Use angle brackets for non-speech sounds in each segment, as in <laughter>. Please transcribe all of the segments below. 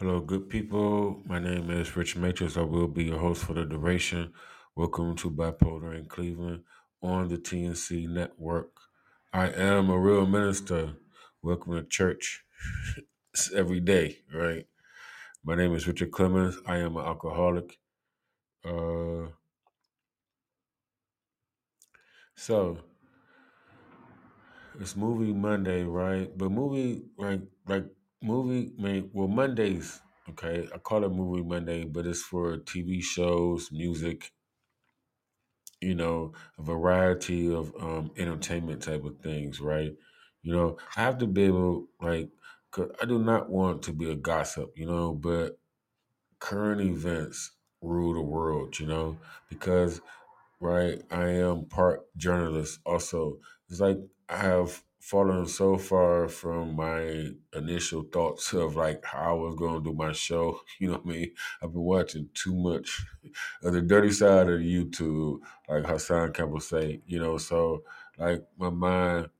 Hello, good people. My name is Rich Matrix. I will be your host for the duration. Welcome to Bipolar in Cleveland on the TNC network. I am a real minister. Welcome to church It's <laughs> every day, right? My name is Richard Clemens. I am an alcoholic. Uh, so it's movie Monday, right? But movie like like movie may well Mondays. Okay, I call it movie Monday, but it's for TV shows, music, you know, a variety of um, entertainment type of things, right? You know, I have to be able, like, 'cause I do not want to be a gossip, you know, but current events rule the world, you know, because right? I am part journalist also. It's like I have fallen so far from my initial thoughts of like how I was going to do my show. <laughs> You know what I mean? I've been watching too much of the dirty side of YouTube, like Hassan Campbell say, you know, so like my mind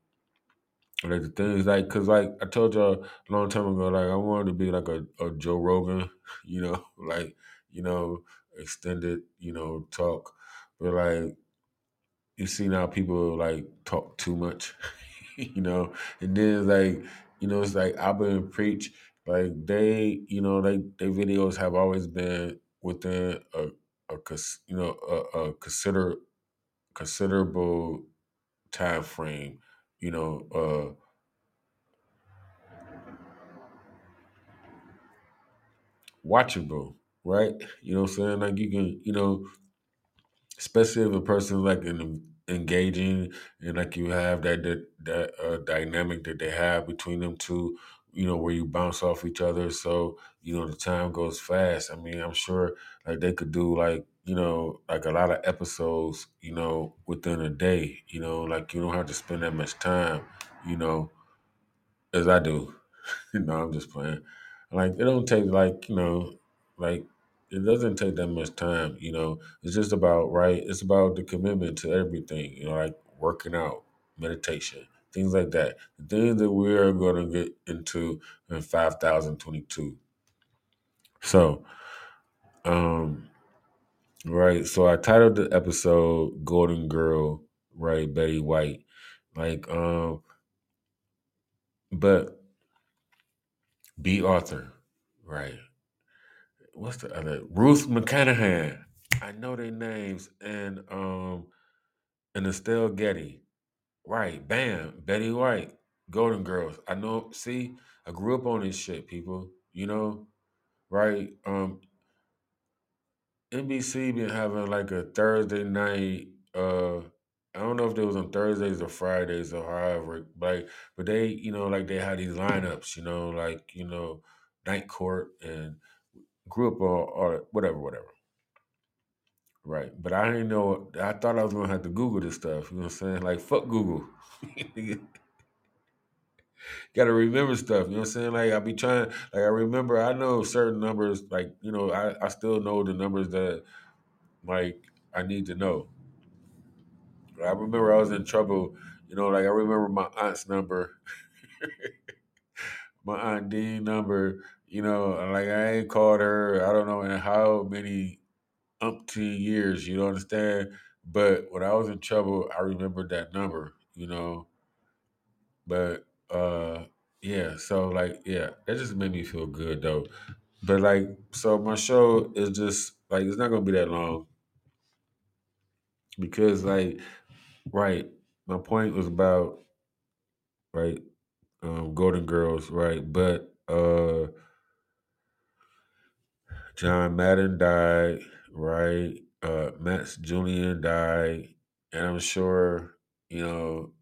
like the things like cause like I told y'all a long time ago, like I wanted to be like a, a Joe Rogan, <laughs> you know, <laughs> like, you know, extended, you know, talk. But like you see now people like talk too much, <laughs> you know, and then like, you know, it's like I've been Preach, like they, you know, they their videos have always been within a, a you know, a, a consider considerable time frame, you know, uh watchable, right? You know what I'm saying? Like you can, you know, especially if a person like an engaging and like you have that that, that uh, dynamic that they have between them two you know where you bounce off each other. So you know the time goes fast. I mean i'm sure like they could do like you know like a lot of episodes you know within a day you know like you don't have to spend that much time you know as i do. <laughs> No, I'm just playing. Like it don't take like you know, like it doesn't take that much time. You know, it's just about right. It's about the commitment to everything. You know, like working out, meditation, things like that. The things that we are going to get into in 5022. So, um, right. So I titled the episode "Golden Girl," right? Betty White. Like, um, but Bea Arthur, right? What's the other Rue McClanahan. I know their names and um and Estelle Getty. Right, bam, Betty White, Golden Girls. I know. See, I grew up on this shit, people. You know, right? Um, NBC been having like a Thursday night. Uh, I don't know if it was on Thursdays or Fridays or however, but but they, you know, like they had these lineups. You know, like you know, Night Court and grew up on or whatever, whatever. Right. But I didn't know I thought I was gonna have to Google this stuff. You know what I'm saying? Like fuck Google. <laughs> gotta remember stuff. You know what I'm saying? Like I be trying like I remember I know certain numbers, like, you know, I, I still know the numbers that like I need to know. I remember I was in trouble, you know, like I remember my aunt's number, <laughs> my aunt Dean number, you know, like I ain't called her, I don't know in how many umpteen years, you know understand? But when I was in trouble, I remembered that number, you know. But uh yeah, so like yeah, that just made me feel good though. But like so my show is just like it's not gonna be that long because like right, my point was about right, um Golden Girls, right? But uh John Madden died, right? Uh Max Julien died, and I'm sure, you know,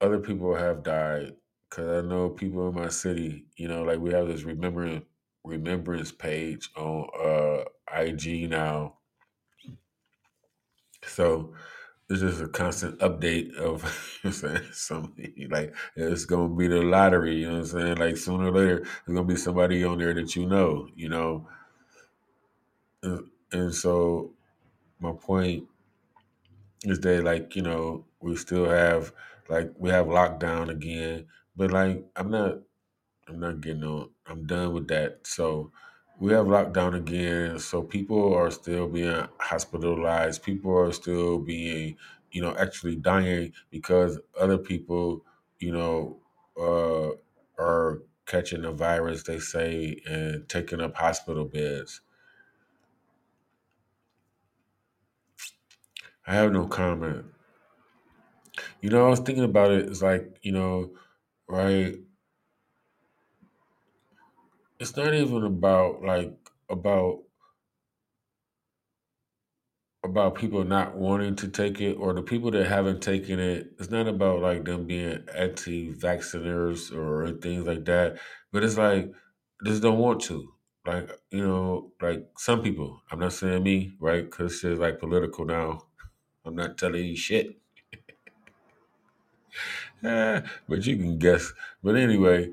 other people have died because I know people in my city, you know, like we have this remembering remembrance page on uh IG now. So it's just a constant update of <laughs> you know saying something like it's gonna be the lottery, you know what I'm saying? Like sooner or later there's gonna be somebody on there that you know, you know. And, so my point is that like, you know, we still have like we have lockdown again, but like I'm not I'm not getting on. I'm done with that. So we have lockdown again. So people are still being hospitalized. People are still being, you know, actually dying because other people, you know, uh, are catching the virus. They say and taking up hospital beds. I have no comment. You know, I was thinking about it. It's like, you know, right? It's not even about like about about people not wanting to take it or the people that haven't taken it. It's not about like them being anti-vacciners or things like that. But it's like just don't want to. Like you know, like some people. I'm not saying me, right? Because shit's like political now. I'm not telling you shit. <laughs> But you can guess. But anyway,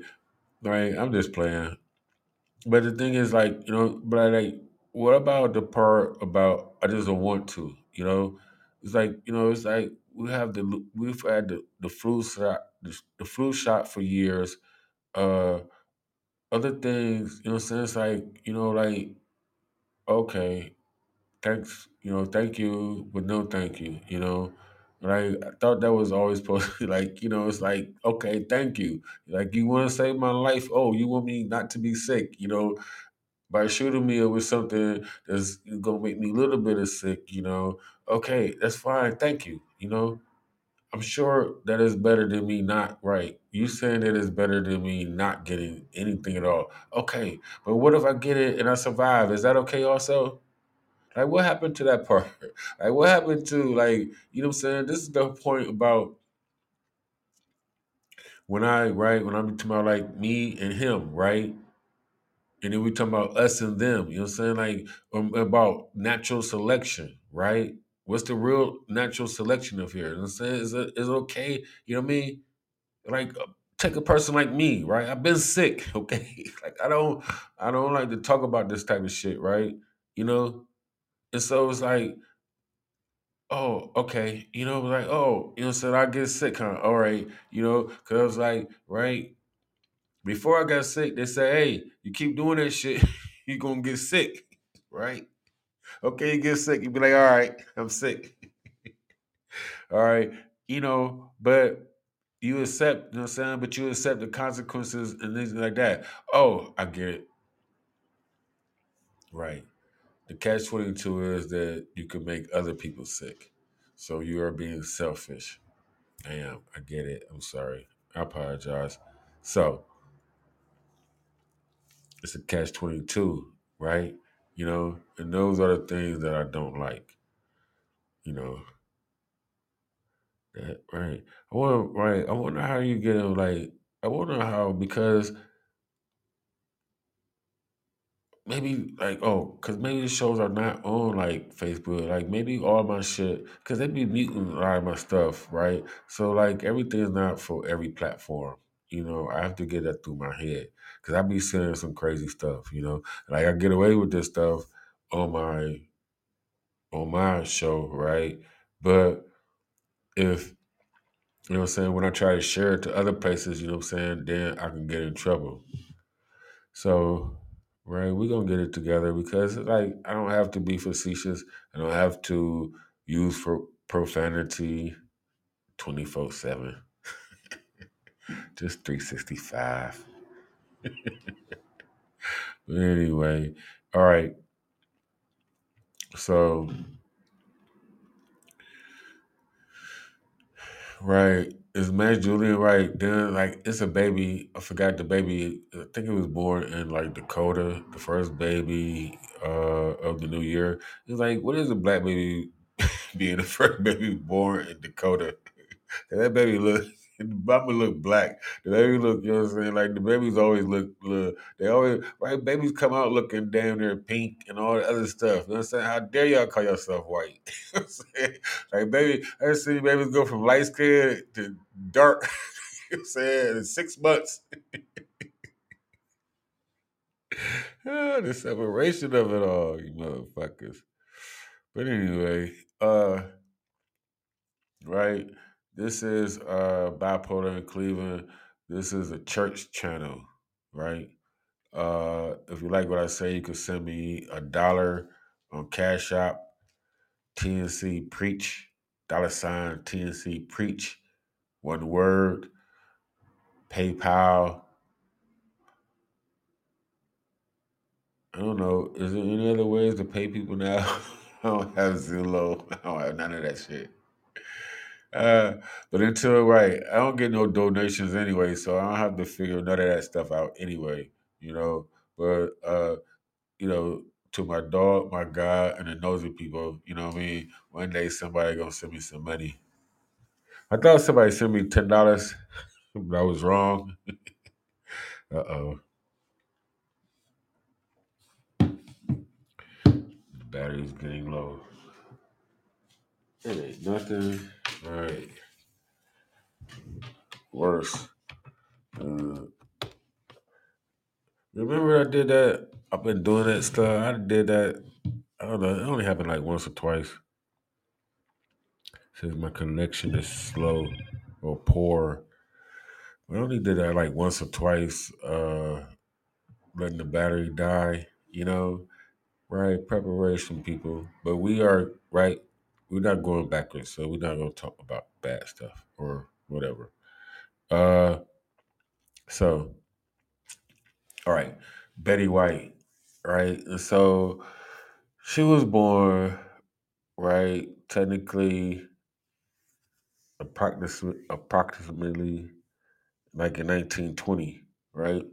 right? I'm just playing. But the thing is, like, you know, but I like, what about the part about I just don't want to? You know, it's like, you know, it's like we have the we've had the, the flu shot, the, the flu shot for years. Uh, other things, you know, it's like, you know, like, okay, thanks, you know, thank you, but no thank you, you know. Like I thought that was always <laughs> supposed to be like, you know, it's like, okay, thank you. Like you want to save my life? Oh, you want me not to be sick, you know? by shooting me with something that's gonna make me a little bit of sick, you know, okay, that's fine. Thank you. You know, I'm sure that is better than me not right. You saying that is better than me not getting anything at all. Okay, but what if I get it and I survive? Is that okay also? Like what happened to that part? <laughs> Like what happened to like, you know what I'm saying? This is the point about when I right, when I'm talking about like me and him, right? And then we talking about us and them, you know what I'm saying? Like um, about natural selection, right? What's the real natural selection of here? You know what I'm saying? Is it, is it okay? You know what I mean? Like uh, take a person like me, right? I've been sick, <laughs> okay? like I don't I don't like to talk about this type of shit, right? You know? And so it's like, oh, okay, you know, like, oh, you know, so I get sick, huh? All right, you know, cause I was like, right, before I got sick, they say, hey, you keep doing that shit, <laughs> you're gonna get sick, <laughs> right? Okay, you get sick, you be like, all right, I'm sick. <laughs> all right, you know, but you accept, you know what I'm saying? But you accept the consequences and things like that. Oh, I get it. Right. The catch 22 is that you can make other people sick. So you are being selfish. I am. I get it. I'm sorry. I apologize. So it's a catch 22, right? You know, and those are the things that I don't like. You know, that, right. I wonder, right. I wonder how you get them, like, I wonder how, because maybe like oh because maybe the shows are not on like facebook like maybe all my shit because they be muting a lot of my stuff right? So like everything is not for every platform you know? I have to get that through my head because i be saying some crazy stuff you know? Like i get away with this stuff on my on my show right? But if you know what i'm saying? When i try to share it to other places you know what i'm saying? Then i can get in trouble. So, right, we're gonna get it together because like I don't have to be facetious. I don't have to use for profanity 24-7. <laughs> Just 365. <laughs> but anyway, all right. So right. Is Max Julien right? Then like it's a baby. I forgot the baby. I think it was born in like Dakota, the first baby uh of the new year. It's like, what is a black baby <laughs> being the first baby born in Dakota. <laughs> That baby look, the mama look black. The baby look, you know what I'm saying? Like the babies always look, look they always, right? Babies come out looking damn near pink and all the other stuff. You know what I'm saying? How dare y'all call yourself white? <laughs> Like baby, I see babies go from light skin to dark. <laughs> you know what I'm saying? In six months. <laughs> Ah, the separation of it all, you motherfuckers. But anyway, uh, right? This is uh bipolar in Cleveland. This is a church channel. right? Uh, if you like what I say, you can send me a dollar on Cash App, TNC Preach, dollar sign TNC Preach, one word, PayPal. I don't know. Is there any other ways to pay people now? <laughs> I don't have Zelle. <laughs> I don't have none of that shit. Uh, but until right, I don't get no donations anyway, so I don't have to figure none of that stuff out anyway. You know, but uh, you know, to my dog, my God, and the nosy people, you know what I mean? One day somebody gonna send me some money. I thought somebody sent me ten dollars, <laughs> but I was wrong. <laughs> uh oh. Battery's getting low. It ain't nothing. All right. Worse. Uh, remember I did that? I've been doing that stuff. I did that. I don't know. It only happened like once or twice. Says my connection is slow or poor. I only did that like once or twice. Uh, letting the battery die. You know, right? Preparation, people. But we are right. We're not going backwards, so we're not to talk about bad stuff or whatever. Uh, so all right, Betty White, right? So she was born, right? Technically, approximately, approximately like in 1920, right?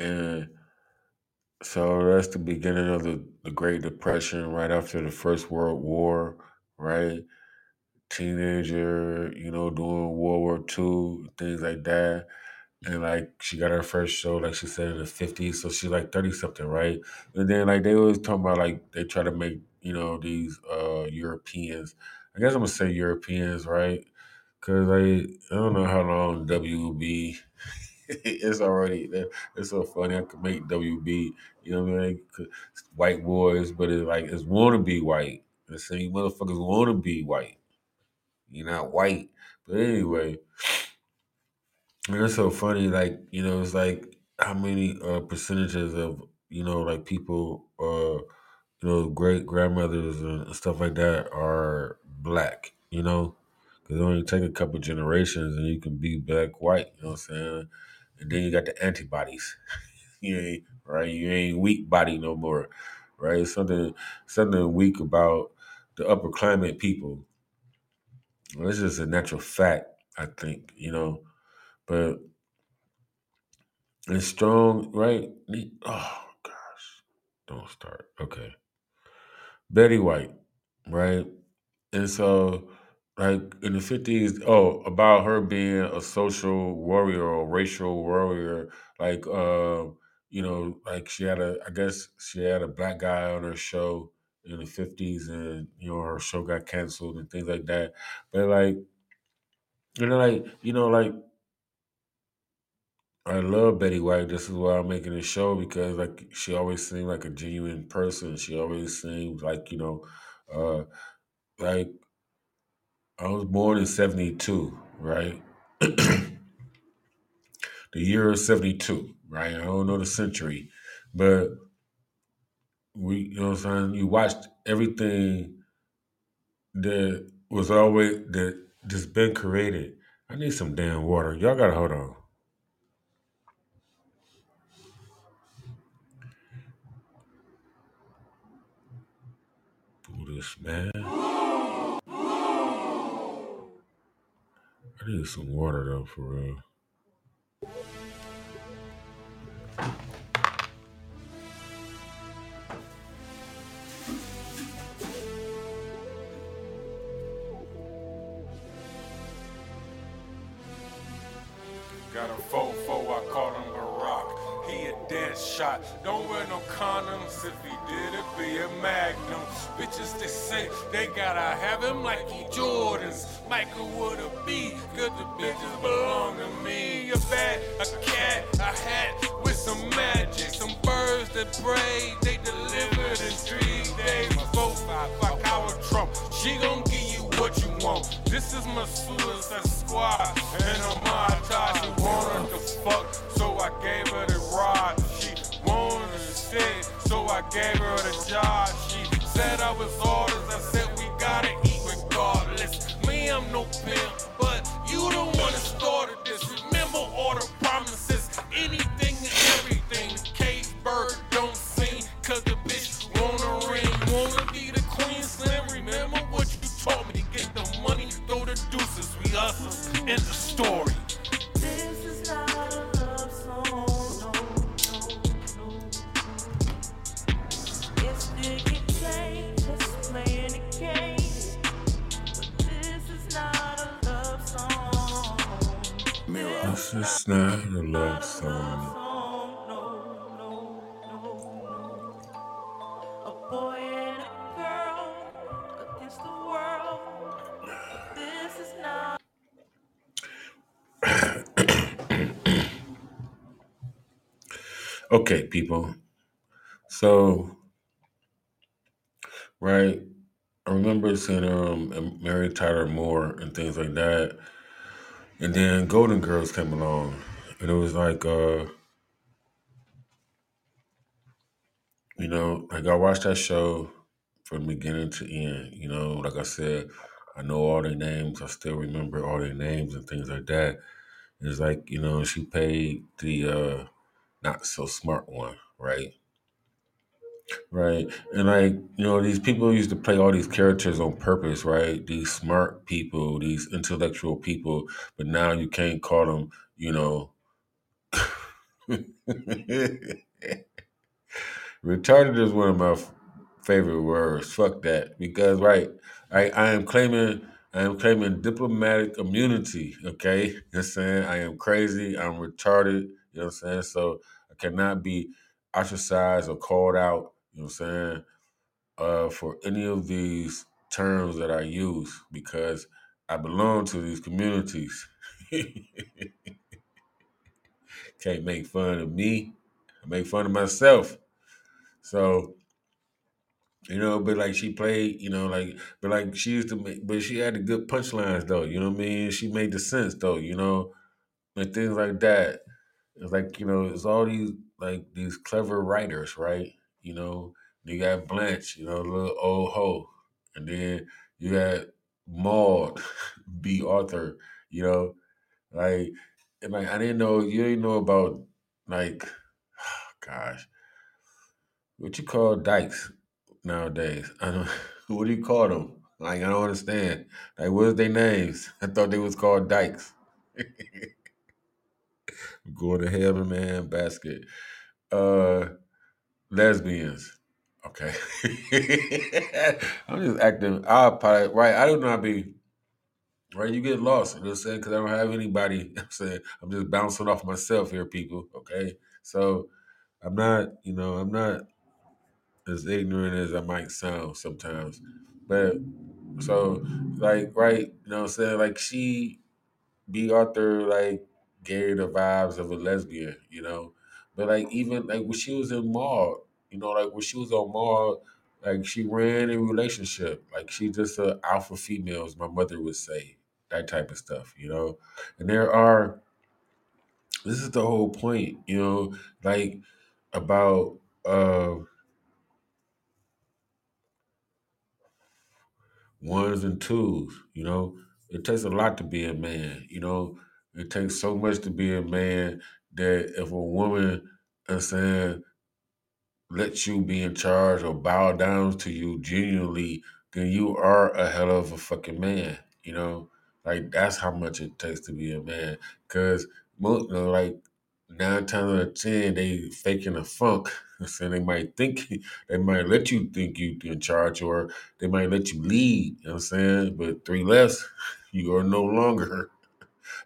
And so that's the beginning of the, the Great Depression, right after the First World War, right? Teenager, you know, doing World War II, things like that. And like she got her first show, like she said, in the 50s. So she's like 30 something, right? And then like they always talking about like they try to make, you know, these uh Europeans. I guess I'm gonna say Europeans, right? Cause I I don't know how long WB it's already it's so funny. I could make WB, you know what I mean? White boys, but it's like it's wanna be white. The same motherfuckers wanna be white. You're not white. But anyway, and it's so funny, like, you know, it's like how many uh percentages of, you know, like people uh you know, great grandmothers and stuff like that are black, you know? Because it only take a couple generations and you can be black white, you know what I'm saying? And then you got the antibodies. <laughs> you ain't right, you ain't weak body no more. Right? Something something weak about the upper climate people. Well, it's just a natural fact, I think, you know. But it's strong, right? Oh gosh. Don't start. Okay. Betty White, right? And so, like in the fifties, oh, about her being a social warrior or racial warrior, like uh, you know, like she had a, I guess she had a black guy on her show in the fifties, and you know, her show got canceled and things like that. But like, you know, like you know, like I love Betty White. This is why I'm making this show because like she always seemed like a genuine person. She always seemed like you know, uh, like I was born in 72, right? <clears throat> the year of 72, right? I don't know the century, but we, you know what I'm saying? You watched everything that was always, that just been created. I need some damn water. Y'all gotta hold on. This, man. I need some water though, for real. Got a fofo, I call him Barack. He a dead shot. Don't wear no condoms. If he did it, be a magnum. Bitches, they say they gotta have him like he Jordans. Michael would gave her the job. She said I was orders. I said we gotta eat regardless. Me, I'm no pimp. Okay, people. So, right, I remember seeing um Mary Tyler Moore and things like that, and then Golden Girls came along, and it was like, uh, you know, like I watched that show from beginning to end. You know, like I said, I know all their names. I still remember all their names and things like that. It's like you know, she paid the uh not so smart one, right? Right. And like, you know, these people used to play all these characters on purpose, right? These smart people, these intellectual people, but now you can't call them, you know, <laughs> retarded is one of my f- favorite words. Fuck that. Because right, I, I am claiming I am claiming diplomatic immunity, okay? <laughs> You know what I'm saying? I am crazy, I'm retarded, you know what I'm saying? So I cannot be ostracized or called out, you know what I'm saying? uh, for any of these terms that I use because I belong to these communities. <laughs> Can't make fun of me. I make fun of myself. So, you know, but like she played, you know, like, but like she used to make, but she had the good punchlines though, you know what I mean? She made the sense though, you know, and things like that. It's like, you know, it's all these, like, these clever writers, right? You know, you got Blanche, you know, little old hoe. And then you got Maude, <laughs> Bea Arthur, you know, like, and like, I didn't know, you didn't know about, like, <sighs> gosh, what you call dykes nowadays? I don't, <laughs> what do you call them? Like, I don't understand. Like, what's their names? I thought they was called dykes. <laughs> Going to heaven, man, basket. Uh, lesbians. Okay. <laughs> I'm just acting. I'll probably, right. I how to be, right. You get lost. You know what I'm saying? Because I don't have anybody. <laughs> I'm saying, I'm just bouncing off myself here, people. Okay. So I'm not, you know, I'm not as ignorant as I might sound sometimes. But so, like, right, you know what I'm saying? Like, she, Bea Arthur, like, gave the vibes of a lesbian, you know? But, like, even, like, when she was in Maude, you know, like, when she was on Maude, like, she ran a relationship. Like, she just a alpha female, as my mother would say, that type of stuff, you know? And there are, this is the whole point, you know, like, about, uh, ones and twos. You know, it takes a lot to be a man. You know, it takes so much to be a man that if a woman, I'm saying, lets you be in charge or bow down to you genuinely, then you are a hell of a fucking man. You know, like that's how much it takes to be a man. Cause mo- you know, like nine times out of ten, they faking a funk. <laughs> So they might think <laughs> they might let you think you in charge, or they might let you lead. You know what I'm saying? But three less, <laughs> you are no longer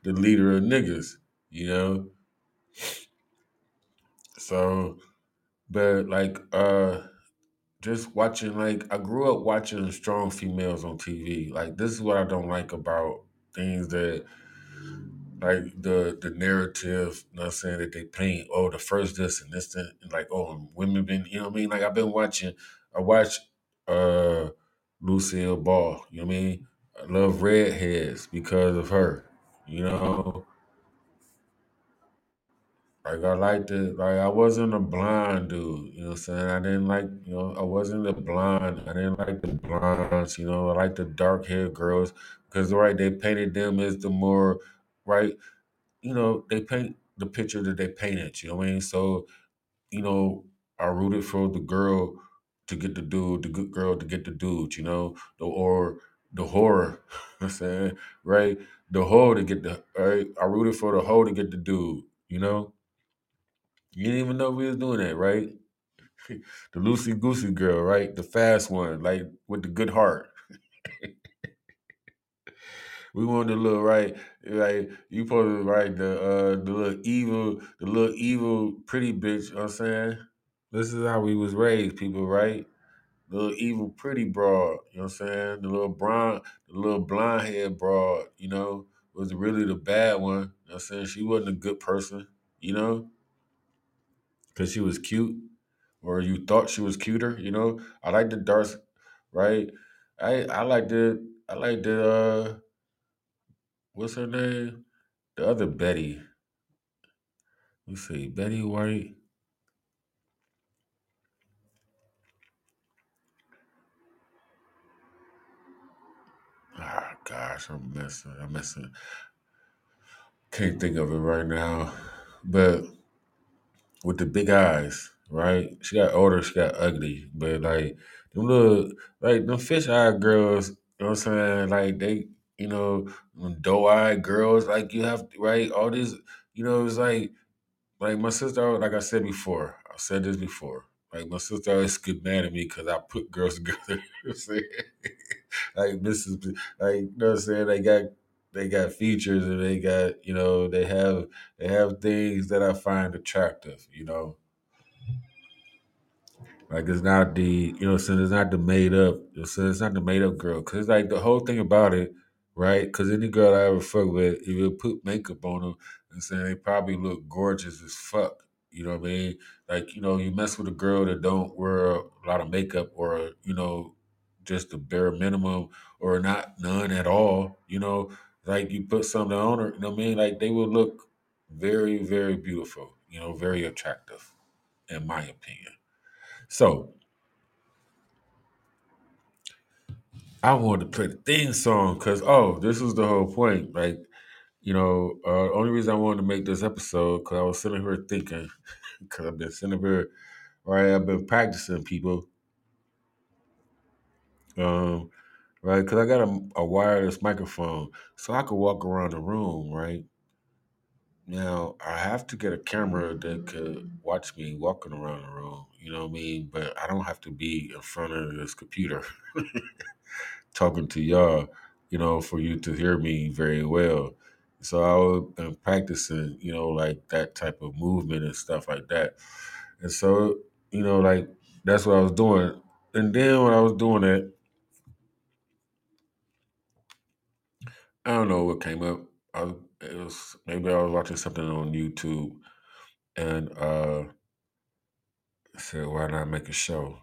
the leader of niggas. You know. So, but like, uh, just watching like I grew up watching strong females on TV. Like this is what I don't like about things that like the the narrative, you know what I'm saying, that they paint, oh the first this and this and like oh women been you know what I mean? Like I've been watching I watch uh Lucille Ball, you know what I mean? I love redheads because of her. You know, like I liked it. Like I wasn't a blind dude. You know what I'm saying? I didn't like. You know, I wasn't a blind. I didn't like the blondes. You know, I like the dark haired girls because right they painted them as the more right. You know, they paint the picture that they painted. You know what I mean? So you know, I rooted for the girl to get the dude, the good girl to get the dude. You know, the, or the horror. <laughs> I'm saying, right? The hoe to get the right. I rooted for the hoe to get the dude. You know, you didn't even know we was doing that, right? <laughs> the loosey goosey girl, right? The fast one, like with the good heart. <laughs> we wanted the little right, like you to right the uh the little evil, the little evil pretty bitch. You know what I'm saying this is how we was raised, people, right? Little evil pretty broad. You know what I'm saying? The little brown, the little blonde head broad. You know was really the bad one. You know I'm saying she wasn't a good person. You know because she was cute or you thought she was cuter. You know I like the dark, right? I I like the I like the uh what's her name? The other Betty. Let's see, Betty White. Gosh, I'm messing. I'm messing. Can't think of it right now. But with the big eyes, right? She got older, she got ugly. But like them little like them fish eyed girls, you know what I'm saying? Like they, you know, doe eyed girls, like you have right, all these, you know, it's like like my sister, like I said before, I've said this before. Like my sister always get mad at me because I put girls <laughs> together. what I'm saying? <laughs> like. Like you know what I'm saying? They got they got features and they got you know they have they have things that I find attractive. You know, like it's not the you know saying it's not the made up. It's not the made up girl because it's like the whole thing about it, right? Because any girl I ever fuck with, if you put makeup on them and saying they probably look gorgeous as fuck. You know what I mean? Like you know you mess with a girl that don't wear a lot of makeup or you know just the bare minimum or not none at all. You know, like you put something on her. You know what I mean? Like they will look very very beautiful. You know, very attractive, in my opinion. So I wanted to play the theme song because oh, this was the whole point. Like, you know, uh, only reason I wanted to make this episode because I was sitting here thinking <laughs> because I've been sitting here, right? I've been practicing people, um, right? Because I got a, a wireless microphone, so I could walk around the room, right? Now I have to get a camera that could watch me walking around the room. You know what I mean? But I don't have to be in front of this computer. <laughs> talking to y'all, you know, for you to hear me very well. So I was been practicing, you know, like that type of movement and stuff like that. And so, you know, like that's what I was doing. And then when I was doing it, I don't know what came up. I was, it was maybe I was watching something on YouTube and uh I said, why not make a show?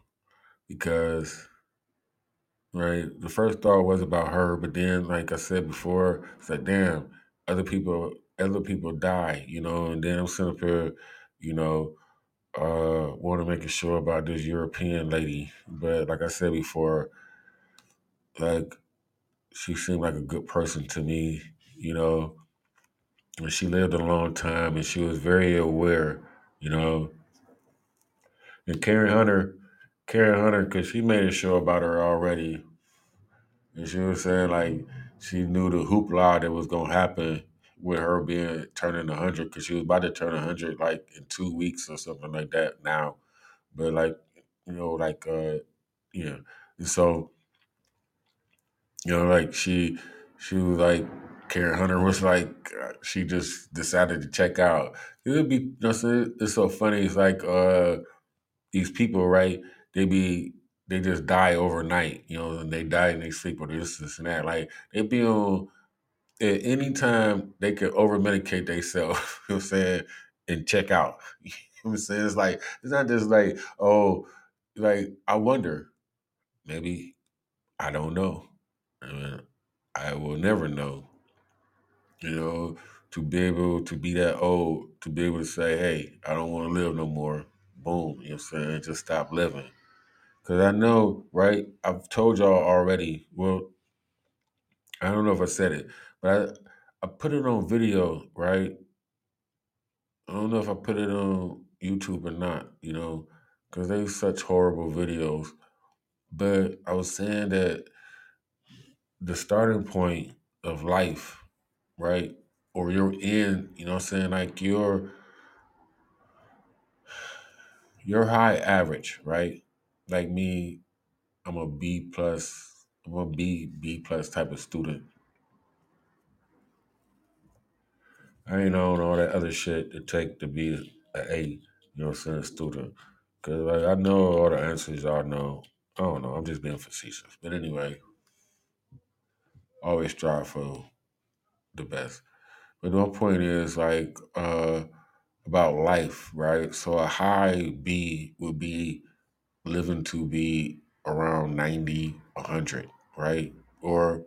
Because right? The first thought was about her, but then, like I said before, like, damn, other people, other people die, you know. And then I'm sitting up here, you know, uh, want to make a show about this European lady, but like I said before, like she seemed like a good person to me, you know. And she lived a long time, and she was very aware, you know. And Karen Hunter, Karen Hunter, because she made a show about her already And she was saying like she knew the hoopla that was gonna happen with her being turning hundred because she was about to turn hundred like in two weeks or something like that now. But like you know, like uh yeah. And so, you know, like she she was like Karen Hunter was like uh, she just decided to check out. It would be it's so funny. It's like uh these people, right? They be they just die overnight, you know, and they die in their sleep or this, this and that. Like they be on at any time they could over medicate themselves, <laughs> you know what I'm saying, and check out. <laughs> You know what I'm saying? It's like it's not just like, oh, like I wonder, maybe I don't know. I mean, I will never know, you know, to be able to be that old, to be able to say, hey, I don't want to live no more. Boom, you know what I'm saying? Just stop living. Cause I know, right? I've told y'all already. Well, I don't know if I said it, but I, I put it on video, right? I don't know if I put it on YouTube or not, you know, because they such horrible videos. But I was saying that the starting point of life, right? Or you're in, you know what I'm saying? Like you're you're high average, right? Like me, I'm a B plus, I'm a B, B plus type of student. I ain't on all that other shit to take to be an A, you know what I'm saying, student. Cause like I know all the answers y'all know. I don't know, I'm just being facetious. But anyway, always strive for the best. But my point is like uh about life, right? So a high B would be living to be around 90, 100, right? Or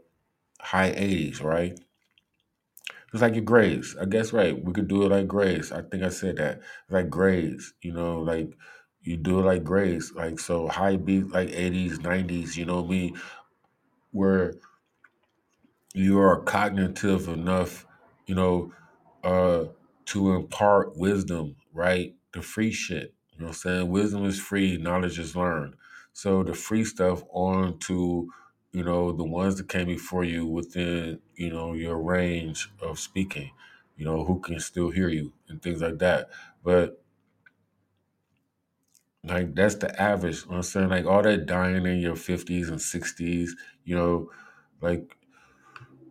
high 80s, right? It's like your grades. I guess right. We could do it like grades. I think I said that. Like grades, you know, like you do it like grades. Like so high B like 80s, 90s, you know mean? Where you are cognitive enough, you know, uh, to impart wisdom, right? The free shit. You know what I'm saying? Wisdom is free, knowledge is learned. So the free stuff on to, you know, the ones that came before you within, you know, your range of speaking, you know, who can still hear you and things like that. But like that's the average. You know I'm saying? Like all that dying in your fifties and sixties, you know, like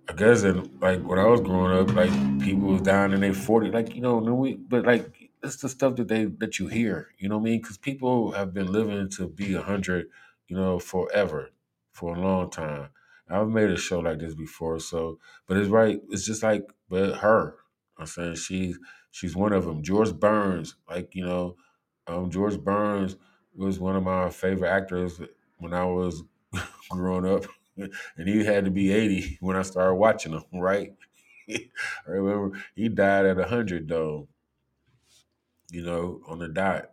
I guess in like when I was growing up, like people was dying in their forty, like you know, we, but like it's the stuff that they that you hear, you know what I mean? Because people have been living to be hundred, you know, forever, for a long time. I've made a show like this before, so but it's right. It's just like, but her, I'm saying she's she's one of them. George Burns, like you know, um, George Burns was one of my favorite actors when I was <laughs> growing up <laughs> and he had to be 80 <laughs> when I started watching him, right? I remember he died at 100 though, you know, on the dot.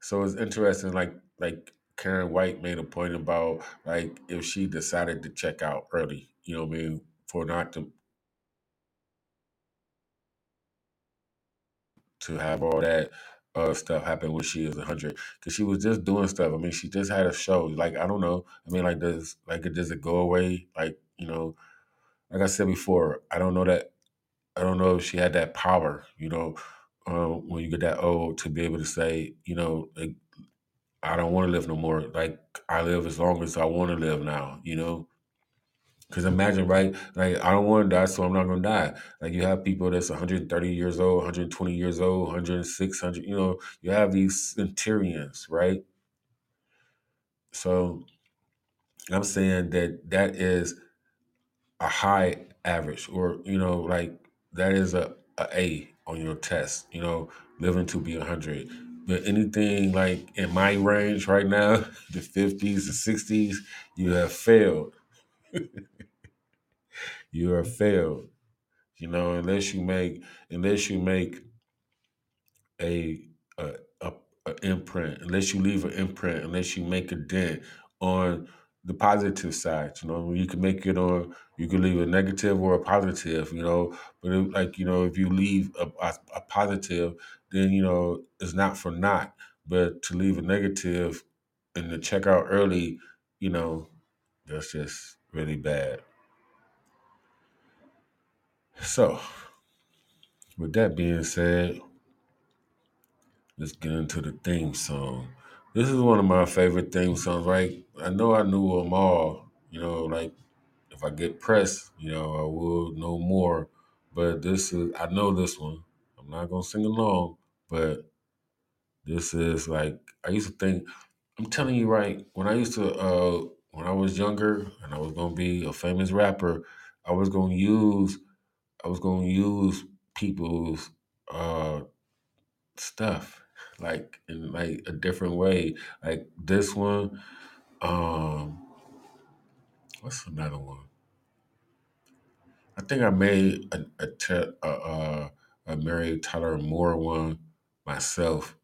So it's interesting like like Karen White made a point about like if she decided to check out early, you know what I mean, for not to to have all that uh, stuff happen when she was 100 because she was just doing stuff. I mean, she just had a show. Like I don't know. I mean, like does like does it go away? Like you know, like I said before, I don't know that I don't know if she had that power, you know, um, when you get that old to be able to say, you know, like, I don't want to live no more. Like I live as long as I want to live now, you know. Because imagine, right? Like I don't want to die, so I'm not gonna die. Like you have people that's 130 years old, 120 years old, 106, 100. You know, you have these centurions, right? So I'm saying that that is a high average or you know like that is a, a A on your test you know living to be 100 but anything like in my range right now <laughs> the 50s the 60s you have failed. <laughs> You have failed. You know unless you make unless you make a a, a, imprint, unless you leave an imprint, unless you make a dent on the positive side. You know, you can make it on, you can leave a negative or a positive. You know, but it, like you know, if you leave a, a, a positive, then you know it's not for naught. But to leave a negative and to check out early, you know, that's just really bad. So, with that being said, let's get into the theme song. This is one of my favorite theme songs, right? I know I knew them all, you know, like if I get pressed, you know, I will know more. But this is, I know this one. I'm not going to sing along, but this is like, I used to think, I'm telling you, right, when I used to, uh, when I was younger and I was going to be a famous rapper, I was going to use, I was going to use people's, uh, stuff like in like a different way. Like this one, um, what's another one? I think I made a a, te- a, a, a Mary Tyler Moore one myself.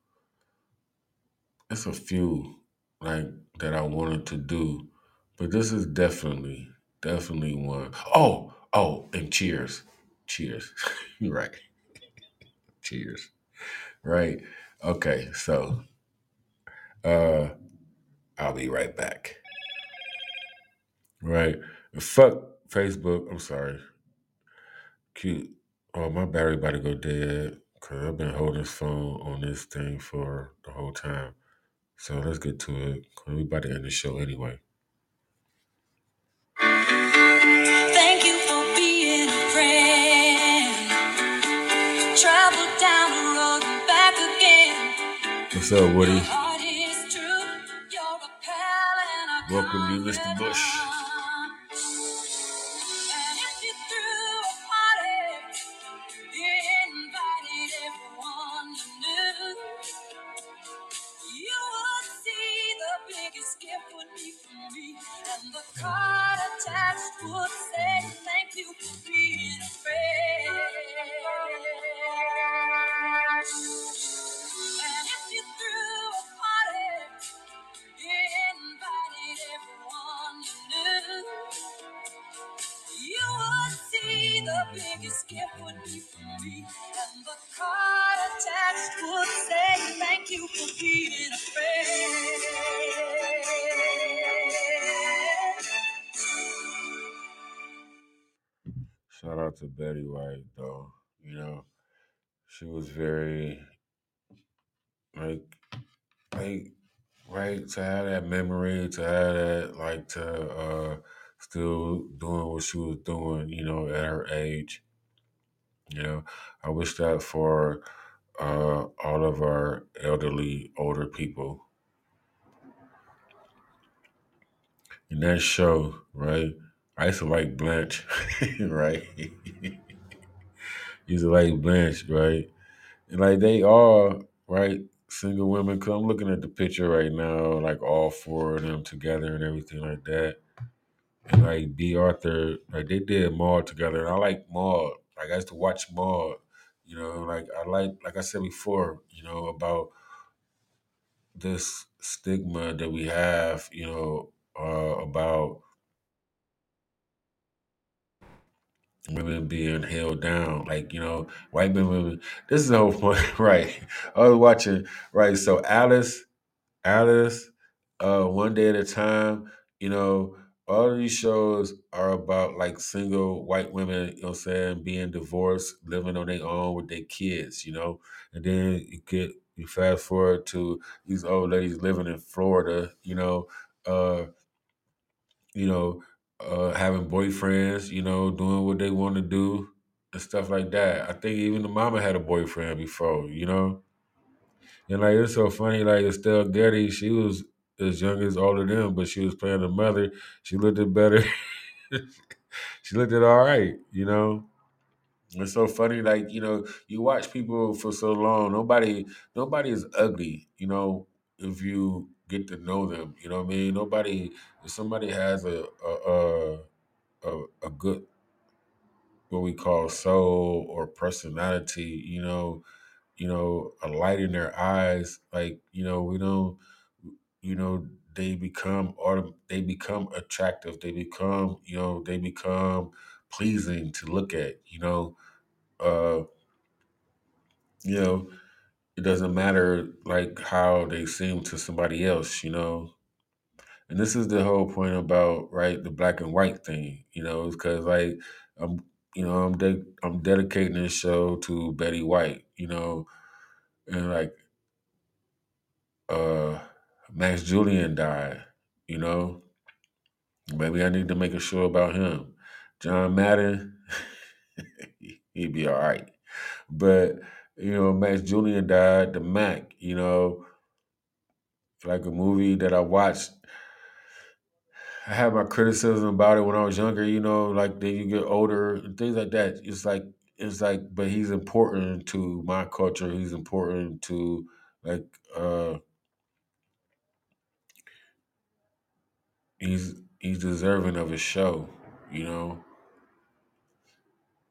It's a few like that I wanted to do, but this is definitely definitely one. Oh, oh, and cheers, cheers. <laughs> You're right, <laughs> cheers. Right. Okay, so uh, I'll be right back. Right. Fuck Facebook. I'm sorry. Cute. Oh, my battery about to go dead because I've been holding this phone on this thing for the whole time. So let's get to it. 'cause We about to end the show anyway. What's up, Woody? heart is true. You're a pal and a Welcome you, Mr. Bush. Card attached would say thank you for being. Shout out to Betty White, though. You know, she was very like, like, right to have that memory, to have that, like, to uh, still doing what she was doing. You know, at her age. Know, I wish that for uh, all of our elderly, older people. In that show, right? I used to like Blanche, <laughs> right? <laughs> used to like Blanche, right? And like they all, right? Single women. Cause I'm looking at the picture right now, like all four of them together and everything like that. And like Bea Arthur, like they did Maude together. And I like Maude. Like I used to watch Maude. You know, like I like, like I said before, you know, about this stigma that we have, you know, uh, about women being held down. Like, you know, white men, women. This is the whole point, <laughs> right? I was watching, right? So Alice, Alice, uh, One Day at a Time, you know, all of these shows are about like single white women, you know what I'm saying, being divorced, living on their own with their kids, you know. And then you get you fast forward to these old ladies living in Florida, you know, uh, you know, uh, having boyfriends, you know, doing what they want to do and stuff like that. I think even the mama had a boyfriend before, you know. And like it's so funny, like Estelle Getty, she was as young as all of them, but she was playing the mother. She looked it better. <laughs> she looked it all right, you know. It's so funny, like you know, you watch people for so long. Nobody, nobody is ugly, you know. If you get to know them, you know what I mean. Nobody, if somebody has a a a, a, a good what we call soul or personality, you know, you know, a light in their eyes, like you know, we don't, you know, they become or they become attractive. They become, you know, they become pleasing to look at, you know. Uh, you know, it doesn't matter like how they seem to somebody else, you know. And this is the whole point about right the black and white thing, you know, because like I'm, you know, I'm de- I'm dedicating this show to Betty White, you know, and like uh Max Julien died, you know. Maybe I need to make a show about him. John Madden, <laughs> he'd be all right, but you know, Max Julien died. The Mack, you know, like a movie that I watched. I had my criticism about it when I was younger, you know, like then you get older and things like that. It's like it's like, but he's important to my culture. He's important to like uh he's he's deserving of a show, you know.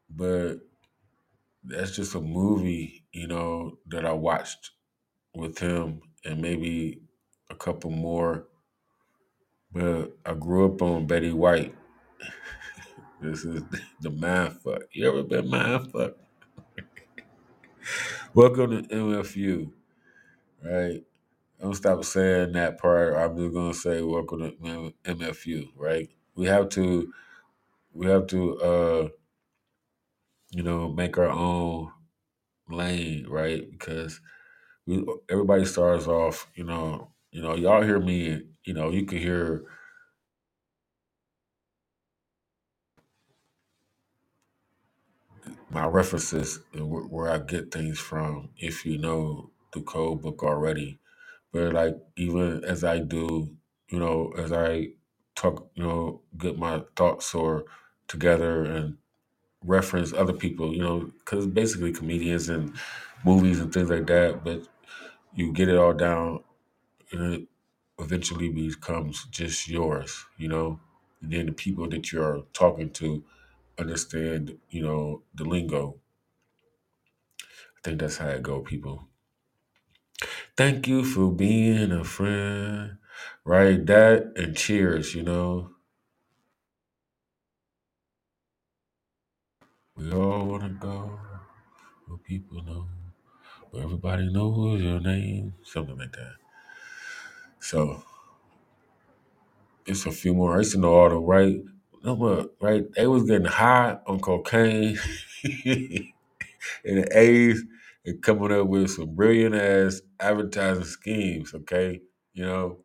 But that's just a movie, you know, that I watched with him and maybe a couple more. But I grew up on Betty White. <laughs> This is <laughs> the mind fuck. You ever been mind fuck? <laughs> Welcome to MFU, right? Don't stop saying that part. I'm just gonna say welcome to MFU, right? We have to we have to uh you know make our own lane, right? Because we everybody starts off, you know, you know, y'all hear me, you know, you can hear my references and where I get things from if you know the code book already. But like even as I do, you know, as I talk, you know, get my thoughts or together and reference other people, you know, because basically comedians and movies and things like that. But you get it all down, and it eventually becomes just yours, you know. And then the people that you're talking to understand, you know, the lingo. I think that's how it go, people. Thank you for being a friend. Right, that and cheers, you know. We all wanna go where people know. Where everybody knows your name. Something like that. So it's a few more. I used to know all the right. But right, they was getting high on cocaine <laughs> in the 80s and coming up with some brilliant ass advertising schemes, okay? You know,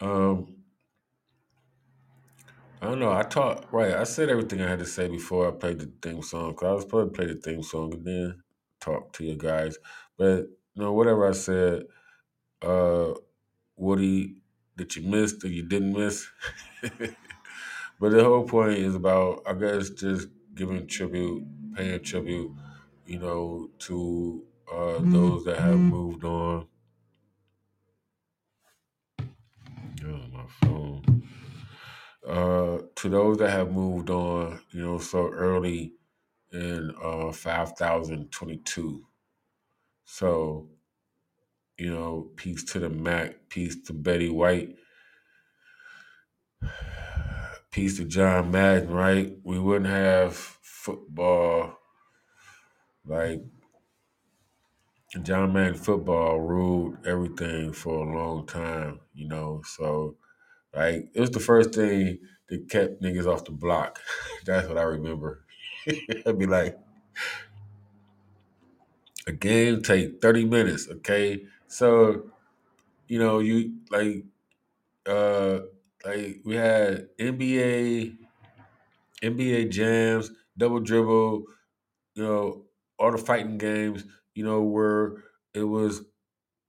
um, I don't know. I talked right. I said everything I had to say before I played the theme song. Cause I was to play the theme song and then talk to you guys. But you know, whatever I said, uh, Woody, that you missed or you didn't miss. <laughs> but the whole point is about, I guess, just giving tribute, paying tribute, you know, to uh, those that have moved on. Oh, my phone. Uh, to those that have moved on, you know, so early in uh, 5022. So, you know, peace to the Mack, peace to Betty White, <sighs> peace to John Madden, right? We wouldn't have football like John Madden football ruled everything for a long time, you know. So, like, it was the first thing that kept niggas off the block. <laughs> That's what I remember. <laughs> I'd be like, a game take 30 minutes, okay? So, you know, you like uh like we had NBA NBA jams, double dribble, you know, all the fighting games, you know, where it was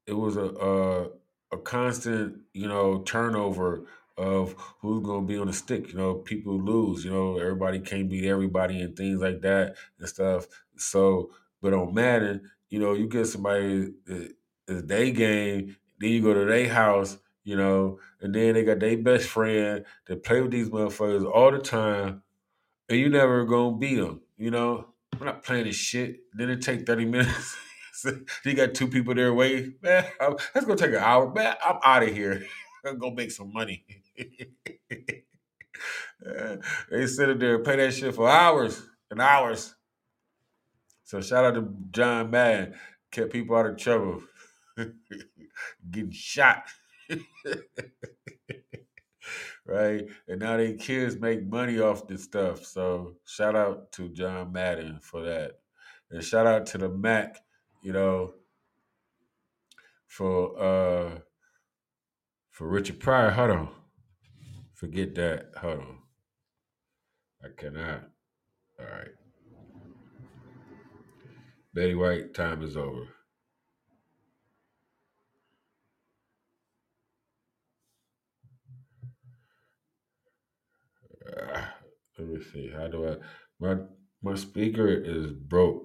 it was a a, a constant, you know, turnover of who's gonna be on the stick. You know, people lose. You know, everybody can't beat everybody and things like that and stuff. So, but on Madden, you know, you get somebody eh, it's day game, then you go to their house, you know, and then they got their best friend that play with these motherfuckers all the time, and you never gonna beat them. You know, we're not playing this shit. Then it take thirty <laughs> minutes. you got two people there waiting. Man, I'm, that's gonna take an hour. Man, I'm out of here. <laughs> I'm gonna make some money. <laughs> they sit there and pay that shit for hours and hours. So shout out to John Madden, kept people out of trouble, getting shot. Right? And now they kids make money off this stuff. So shout out to John Madden for that. And shout out to the Mack, you know, for uh for Richard Pryor. Hold on. Forget that. Hold on. I cannot. All right. Betty White, time is over. Uh, <sighs> let me see. How do I my my speaker is broke.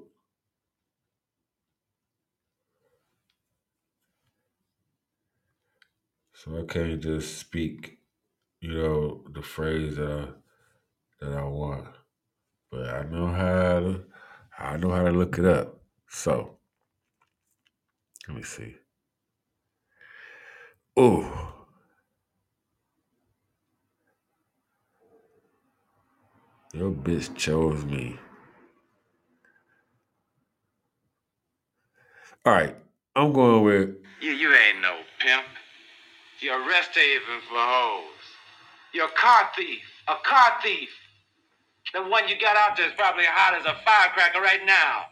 So I can't just speak, you know, the phrase that I that I want. But I know how to I know how to look it up. So let me see. Oh, your bitch chose me. All right, I'm going with You, you ain't no pimp. You're a rest haven for hoes. You're a car thief. A car thief. The one you got out there is probably hot as a firecracker right now.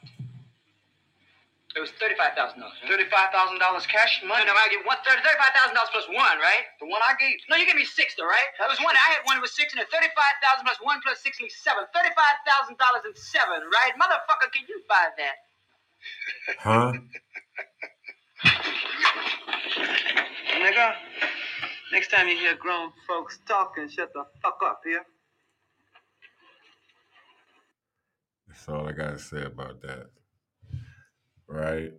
It was thirty-five thousand dollars. Thirty-five thousand dollars cash money. No, no, I give one thirty-five thousand dollars plus one, right? The one I gave. No, you gave me six, though, right? That was one. I had one. It was six, and then thirty-five thousand plus one plus six leaves seven. Thirty-five thousand dollars and seven, right? Motherfucker, can you buy that? Huh? Nigga, next time you hear grown folks talking, shut the fuck up here. That's all I gotta say about that. Right?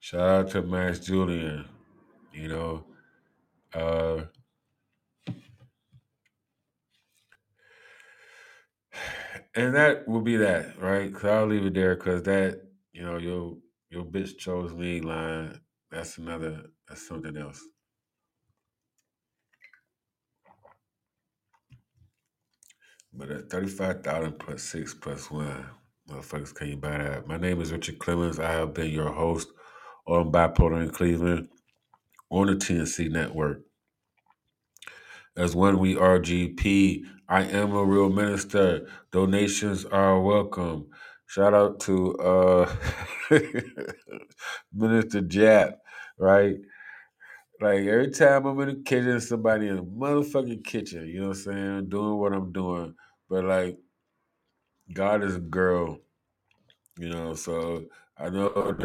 Shout out to Max Julien. You know, uh and that will be that, right? Cause I'll leave it there because that, you know, your your bitch chose me line. That's another that's something else. But at 35,000 plus six plus one, motherfuckers can't buy that. My name is Richard Clemens. I have been your host on Bipolar in Cleveland on the TNC network. As one we are GP, I am a real minister. Donations are welcome. Shout out to uh <laughs> Minister Jap, right? Like every time I'm in the kitchen, somebody in the motherfucking kitchen, you know what I'm saying? Doing what I'm doing. But like God is a girl, you know, so I know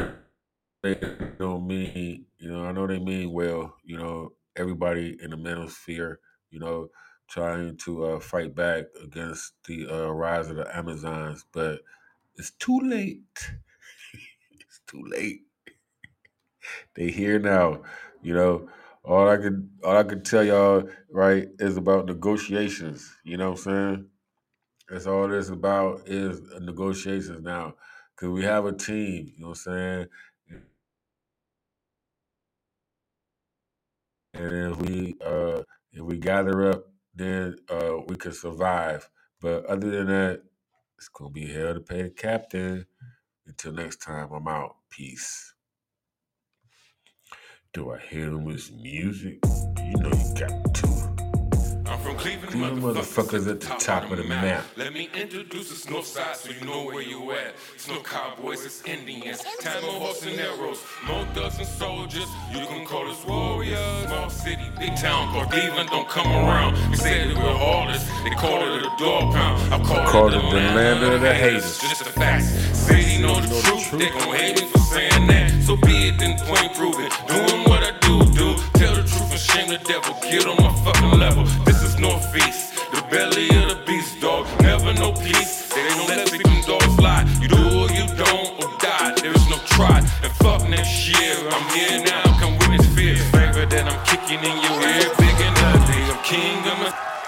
they don't mean, you know, I know they mean well, you know, everybody in the mental sphere, you know, trying to uh, fight back against the uh, rise of the Amazons, but it's too late. <laughs> it's too late. They here now, you know. All I could all I could tell y'all, right, is about negotiations. You know what I'm saying? That's all this about is negotiations now. Cause we have a team, you know what I'm saying? And if we uh if we gather up, then uh we can survive. But other than that, it's gonna be hell to pay the captain. Until next time, I'm out. Peace. Do I hear this music? You know you got. I'm from Cleveland, motherfuckers at the top of the map. Let me introduce us north side so you know where you at. It's no cowboys, it's Indians. Time of horse and arrows. More thugs and soldiers. You can call us warriors. Small city, big town called Cleveland don't come around. They said it we're heartless. They call it a dog pound. I call, Call it it the land of the haters. Just the facts. Say they know the truth. They gon' hate me for saying that. So be it, then point prove it. Doing do. Tell the truth and shame the devil. Get on my fucking level. This is Northeast, the belly of the beast, dog. Never no peace. They don't let victim dogs lie. You do or you don't or die. There is no try. And fuck next year. I'm here now. Come witness fear. Flavor that I'm kicking in your ear. Big ugly. I'm king of my.